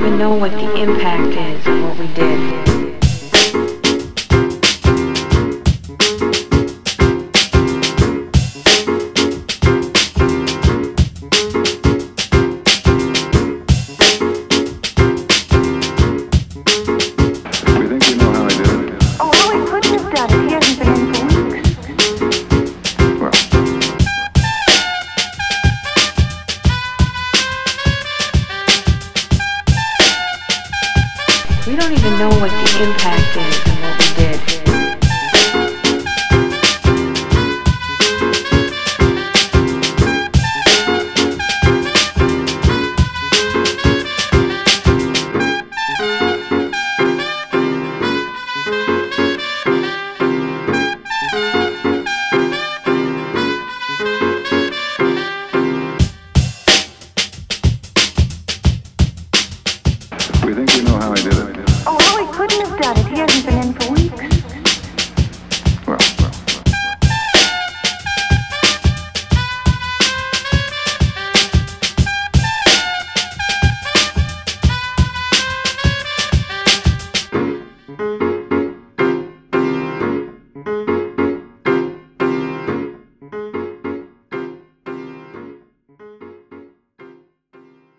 even know what the impact is of what we did. We don't even know what the impact is we think we know how I did it. Oh, well, he couldn't have done it. He hasn't been in for weeks.